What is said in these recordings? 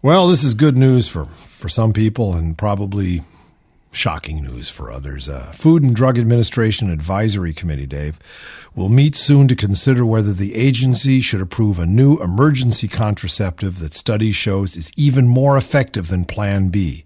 Well, this is good news for, for some people and probably shocking news for others. Uh, Food and Drug Administration Advisory Committee, Dave, will meet soon to consider whether the agency should approve a new emergency contraceptive that study shows is even more effective than Plan B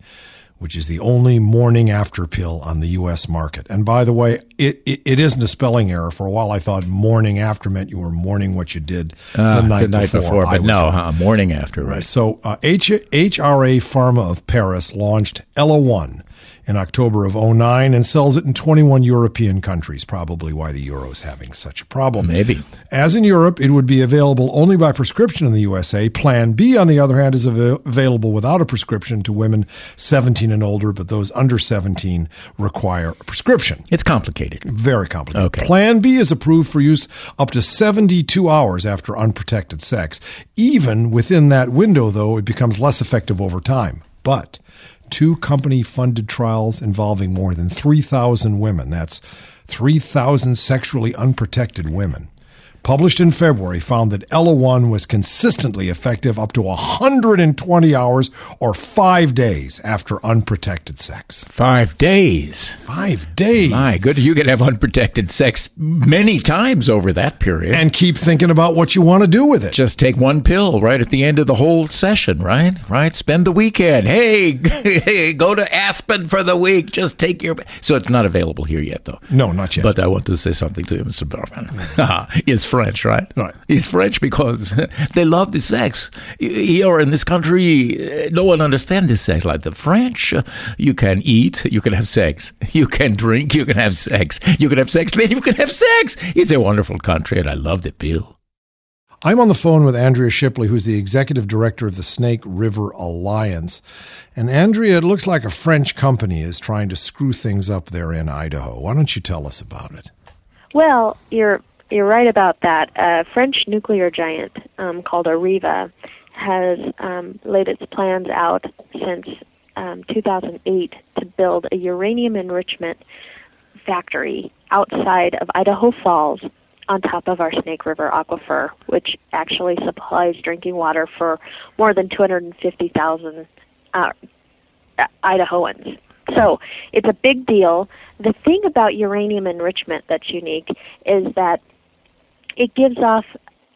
which is the only morning after pill on the U.S. market. And by the way, it, it, it isn't a spelling error. For a while, I thought morning after meant you were mourning what you did uh, the, night the night, before. before but no, uh, morning after. Right. right. So uh, H- HRA Pharma of Paris launched Ella One in October of 09 and sells it in 21 European countries, probably why the euro is having such a problem. Maybe. As in Europe, it would be available only by prescription in the USA. Plan B, on the other hand, is av- available without a prescription to women 17 and older, but those under 17 require a prescription. It's complicated. Very complicated. Okay. Plan B is approved for use up to 72 hours after unprotected sex. Even within that window, though, it becomes less effective over time. But two company funded trials involving more than 3,000 women. That's 3,000 sexually unprotected women published in February, found that Ella 1 was consistently effective up to 120 hours or five days after unprotected sex. Five days. Five days. My good, you can have unprotected sex many times over that period. And keep thinking about what you want to do with it. Just take one pill right at the end of the whole session, right? Right? Spend the weekend. Hey, hey go to Aspen for the week. Just take your. So it's not available here yet, though. No, not yet. But I want to say something to you, Mr. Berman. is French, right? Right. He's French because they love the sex. Here in this country, uh, no one understands this sex. Like the French, uh, you can eat, you can have sex. You can drink, you can have sex. You can have sex, man, you can have sex. It's a wonderful country, and I love it, Bill. I'm on the phone with Andrea Shipley, who's the executive director of the Snake River Alliance. And Andrea, it looks like a French company is trying to screw things up there in Idaho. Why don't you tell us about it? Well, you're you're right about that. A French nuclear giant um, called Areva has um, laid its plans out since um, 2008 to build a uranium enrichment factory outside of Idaho Falls on top of our Snake River aquifer, which actually supplies drinking water for more than 250,000 uh, Idahoans. So it's a big deal. The thing about uranium enrichment that's unique is that it gives off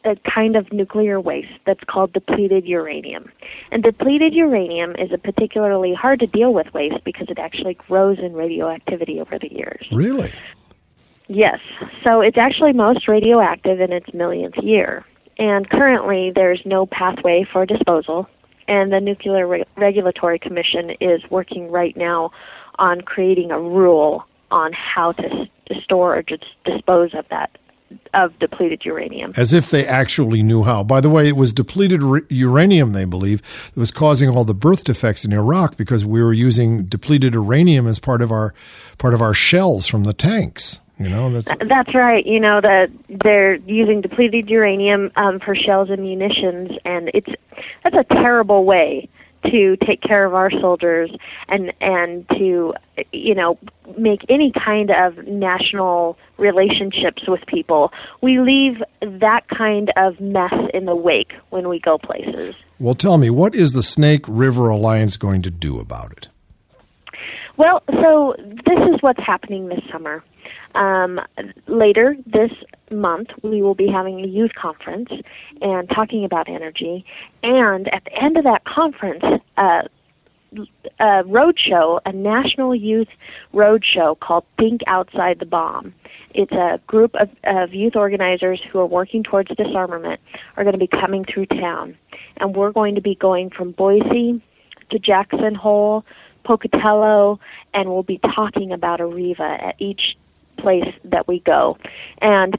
a kind of nuclear waste that's called depleted uranium. And depleted uranium is a particularly hard to deal with waste because it actually grows in radioactivity over the years. Really? Yes. So it's actually most radioactive in its millionth year. And currently there's no pathway for disposal. And the Nuclear Re- Regulatory Commission is working right now on creating a rule on how to, to store or dispose of that of depleted uranium. As if they actually knew how. By the way, it was depleted uranium, they believe, that was causing all the birth defects in Iraq because we were using depleted uranium as part of our part of our shells from the tanks. You know, that's that's right. You know that they're using depleted uranium um, for shells and munitions, and it's that's a terrible way to take care of our soldiers and and to you know make any kind of national relationships with people. We leave that kind of mess in the wake when we go places. Well tell me what is the snake river alliance going to do about it well so this is what's happening this summer um, later this month, we will be having a youth conference and talking about energy. And at the end of that conference, uh, a road show, a national youth road show called Think Outside the Bomb. It's a group of, of youth organizers who are working towards disarmament are going to be coming through town. And we're going to be going from Boise to Jackson Hole, Pocatello, and we'll be talking about Areva at each place that we go. And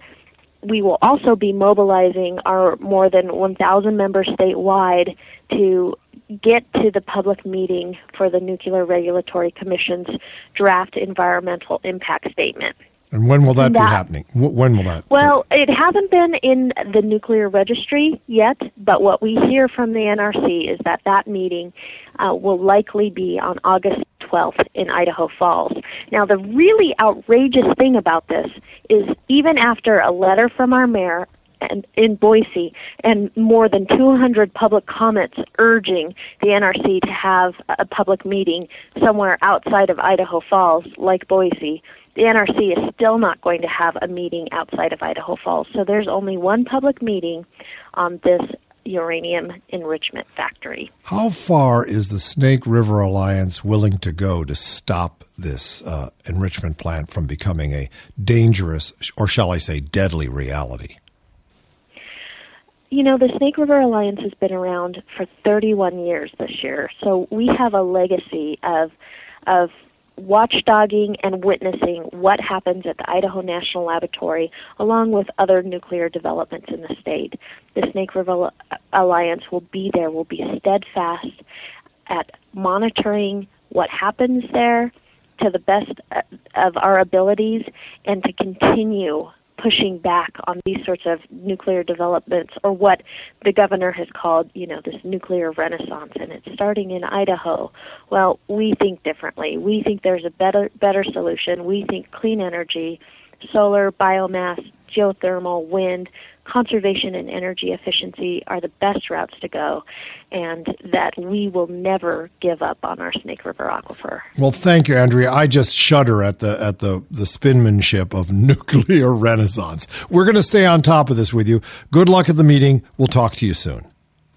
we will also be mobilizing our more than 1,000 members statewide to get to the public meeting for the Nuclear Regulatory Commission's draft environmental impact statement. And when will that, that, be happening? When will that? Well, it hasn't been in the nuclear registry yet, but what we hear from the NRC is that that meeting uh, will likely be on August 12th in Idaho Falls. Now, the really outrageous thing about this is even after a letter from our mayor and in Boise, and more than 200 public comments urging the NRC to have a public meeting somewhere outside of Idaho Falls, like Boise, the NRC is still not going to have a meeting outside of Idaho Falls. So there's only one public meeting on this uranium enrichment factory. How far is the Snake River Alliance willing to go to stop this uh, enrichment plant from becoming a dangerous, or shall I say, deadly reality? You know, the Snake River Alliance has been around for 31 years this year, so we have a legacy of of watchdogging and witnessing what happens at the Idaho National Laboratory, along with other nuclear developments in the state. The Snake River Alliance will be there, will be steadfast at monitoring what happens there to the best of our abilities and to continue pushing back on these sorts of nuclear developments or what the governor has called, you know, this nuclear renaissance and it's starting in Idaho. Well, we think differently. We think there's a better better solution. We think clean energy, solar, biomass, geothermal, wind, conservation and energy efficiency are the best routes to go, and that we will never give up on our Snake River aquifer. Well, thank you, Andrea. I just shudder at the at the the spinmanship of nuclear renaissance. We're going to stay on top of this with you. Good luck at the meeting. We'll talk to you soon.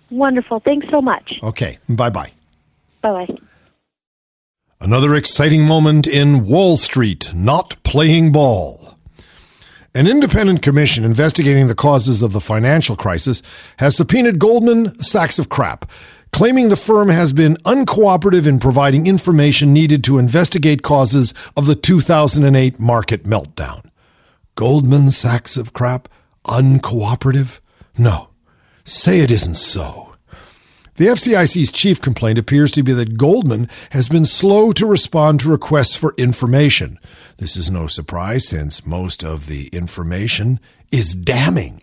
Wonderful. Thanks so much. Okay. Bye bye. Bye bye. Another exciting moment in Wall Street not playing ball. An independent commission investigating the causes of the financial crisis has subpoenaed Goldman Sachs of Crap, claiming the firm has been uncooperative in providing information needed to investigate causes of the 2008 market meltdown. Goldman Sachs of Crap? Uncooperative? No. Say it isn't so. The FCIC's chief complaint appears to be that Goldman has been slow to respond to requests for information. This is no surprise since most of the information is damning.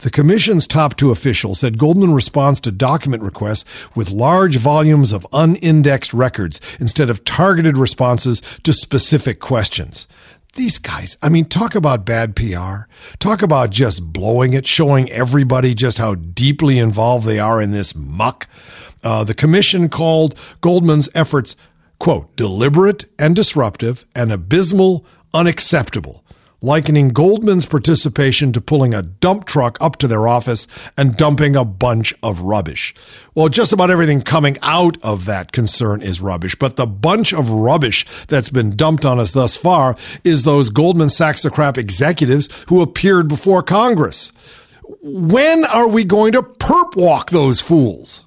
The Commission's top two officials said Goldman responds to document requests with large volumes of unindexed records instead of targeted responses to specific questions these guys, I mean, talk about bad PR. Talk about just blowing it, showing everybody just how deeply involved they are in this muck. Uh, the commission called Goldman's efforts, quote, deliberate and disruptive and abysmal, unacceptable likening Goldman's participation to pulling a dump truck up to their office and dumping a bunch of rubbish. Well, just about everything coming out of that concern is rubbish, but the bunch of rubbish that's been dumped on us thus far is those Goldman Sachs crap executives who appeared before Congress. When are we going to perp walk those fools?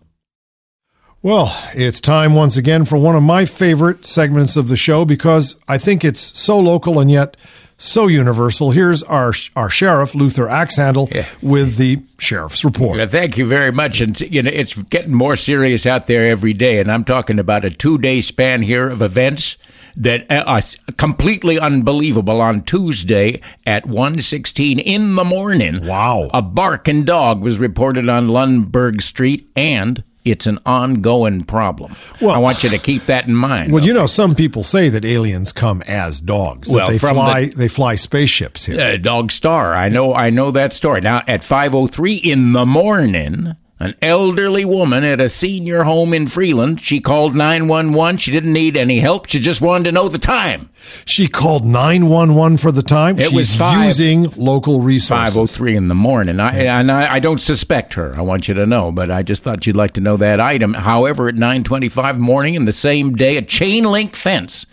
Well, it's time once again for one of my favorite segments of the show because I think it's so local and yet so universal. Here's our our sheriff Luther Axhandle yeah. with the sheriff's report. Well, thank you very much. And you know, it's getting more serious out there every day. And I'm talking about a two day span here of events that are completely unbelievable. On Tuesday at 1:16 in the morning, wow, a barking dog was reported on Lundberg Street and it's an ongoing problem. Well, I want you to keep that in mind. Well, okay? you know, some people say that aliens come as dogs. Well, they fly the, they fly spaceships here. Uh, Dog Star. I know I know that story. Now at 5:03 in the morning, an elderly woman at a senior home in Freeland. She called 911. She didn't need any help. She just wanted to know the time. She called 911 for the time. It She's was five, using local resources. 503 in the morning. I, and I, I, don't suspect her. I want you to know, but I just thought you'd like to know that item. However, at 925 morning in the same day, a chain link fence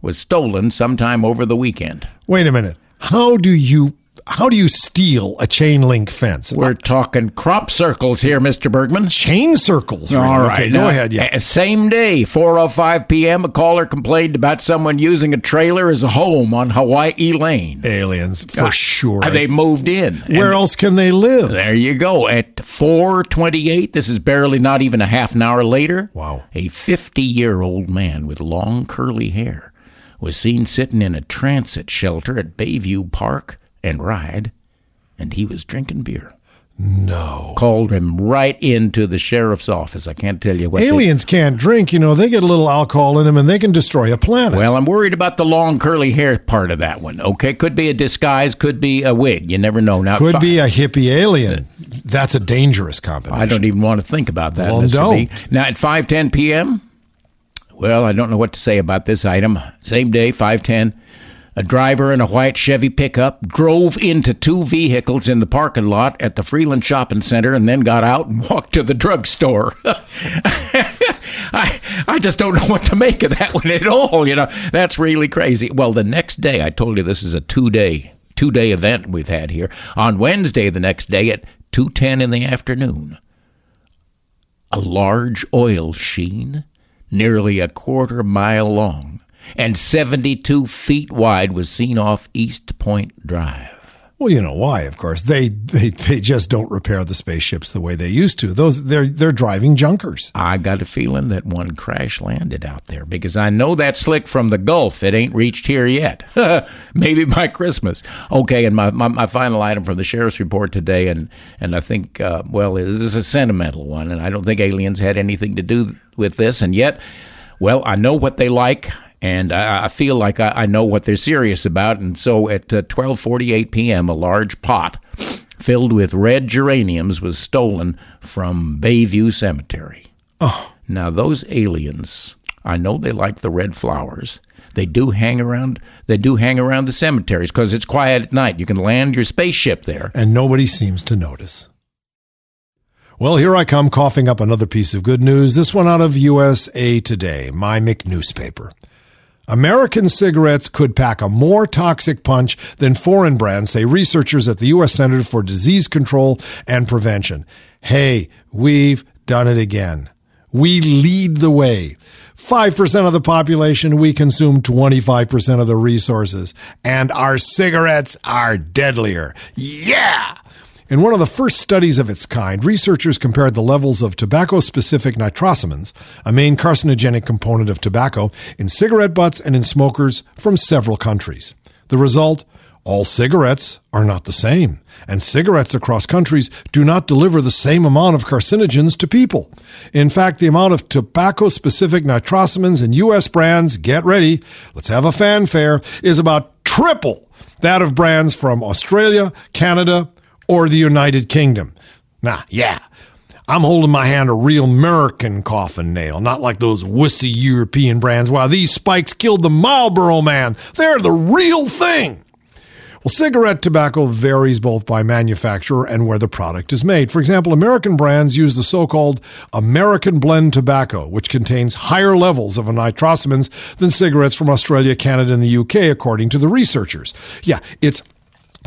was stolen sometime over the weekend. Wait a minute. How do you how do you steal a chain link fence? We're talking crop circles here, Mr. Bergman. Chain circles. Really? All right. Okay, now, go ahead. Yeah. Same day, 4:05 p.m. A caller complained about someone using a trailer as a home on Hawaii Lane. Aliens, for uh, sure. They moved in. Where else can they live? There you go. At 4:28, this is barely not even a half an hour later. Wow. A 50-year-old man with long curly hair was seen sitting in a transit shelter at Bayview Park and ride, and he was drinking beer. No. Called him right into the sheriff's office. I can't tell you what. they- Aliens can't drink. You know, they get a little alcohol in them and they can destroy a planet. well, I'm worried about the long curly hair part of that one. Okay, could be a disguise, could be a wig. You never know. Now, could fi- be a hippie alien. That's a dangerous combination. I don't even want to think about that. Well, Mr. don't. B. Now at 5:10 p.m. Well, I don't know what to say about this item. Same day, 5:10. A driver in a white Chevy pickup drove into two vehicles in the parking lot at the Freeland Shopping Center and then got out and walked to the drugstore. I, I just don't know what to make of that one at all. You know, that's really crazy. Well, the next day, I told you this is a two day two day event we've had here. On Wednesday, the next day at two ten in the afternoon, a large oil sheen, nearly a quarter mile long and 72 feet wide, was seen off East Point Drive. Well, you know why, of course. They, they they just don't repair the spaceships the way they used to. Those they're they're driving junkers. I got a feeling that one crash landed out there because I know that slick from the Gulf. It ain't reached here yet. Maybe by Christmas. Okay, and my, my, my final item from the sheriff's report today, and and I think uh, well, this is a sentimental one, and I don't think aliens had anything to do with this, and yet, well, I know what they like. And I, I feel like I, I know what they're serious about, and so at uh, 12:48 p.m., a large pot filled with red geraniums was stolen from Bayview Cemetery. Oh. Now, those aliens, I know they like the red flowers. They do hang around. They do hang around the cemeteries because it's quiet at night. You can land your spaceship there. and nobody seems to notice. Well, here I come coughing up another piece of good news. This one out of USA Today, my McNewspaper. American cigarettes could pack a more toxic punch than foreign brands, say researchers at the U.S. Center for Disease Control and Prevention. Hey, we've done it again. We lead the way. 5% of the population, we consume 25% of the resources. And our cigarettes are deadlier. Yeah! In one of the first studies of its kind, researchers compared the levels of tobacco specific nitrosamines, a main carcinogenic component of tobacco, in cigarette butts and in smokers from several countries. The result? All cigarettes are not the same, and cigarettes across countries do not deliver the same amount of carcinogens to people. In fact, the amount of tobacco specific nitrosamines in U.S. brands, get ready, let's have a fanfare, is about triple that of brands from Australia, Canada, or the United Kingdom. Nah, yeah. I'm holding my hand a real American coffin nail, not like those wussy European brands. Wow, these spikes killed the Marlboro man. They're the real thing. Well, cigarette tobacco varies both by manufacturer and where the product is made. For example, American brands use the so-called American blend tobacco, which contains higher levels of nitrosamines than cigarettes from Australia, Canada, and the UK, according to the researchers. Yeah, it's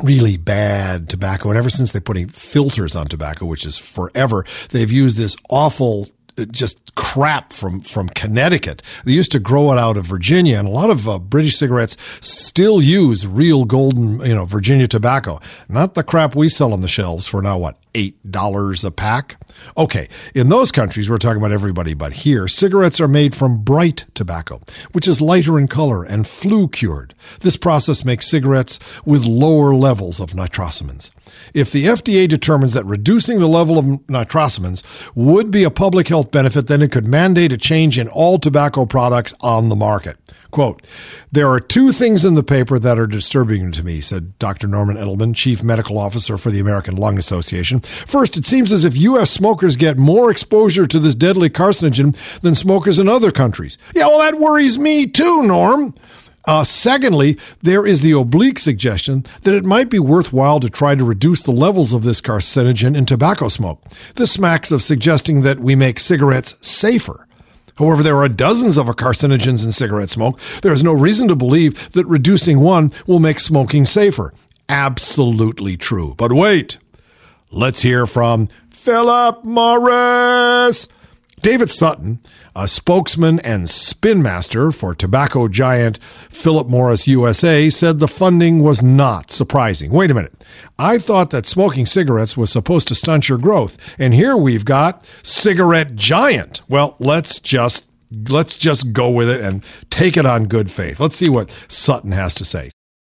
really bad tobacco. And ever since they're putting filters on tobacco, which is forever, they've used this awful uh, just crap from from Connecticut. They used to grow it out of Virginia, and a lot of uh, British cigarettes still use real golden, you know, Virginia tobacco. Not the crap we sell on the shelves for now. What eight dollars a pack? Okay, in those countries, we're talking about everybody, but here, cigarettes are made from bright tobacco, which is lighter in color and flue cured. This process makes cigarettes with lower levels of nitrosamines. If the FDA determines that reducing the level of nitrosamines would be a public health benefit, then it could mandate a change in all tobacco products on the market. Quote, there are two things in the paper that are disturbing to me, said Dr. Norman Edelman, Chief Medical Officer for the American Lung Association. First, it seems as if U.S. smokers get more exposure to this deadly carcinogen than smokers in other countries. Yeah, well, that worries me too, Norm. Uh, secondly, there is the oblique suggestion that it might be worthwhile to try to reduce the levels of this carcinogen in tobacco smoke. This smacks of suggesting that we make cigarettes safer. However, there are dozens of carcinogens in cigarette smoke. There is no reason to believe that reducing one will make smoking safer. Absolutely true. But wait, let's hear from Philip Morris. David Sutton, a spokesman and spin master for tobacco giant Philip Morris USA, said the funding was not surprising. Wait a minute. I thought that smoking cigarettes was supposed to stunt your growth, and here we've got cigarette giant. Well, let's just let's just go with it and take it on good faith. Let's see what Sutton has to say.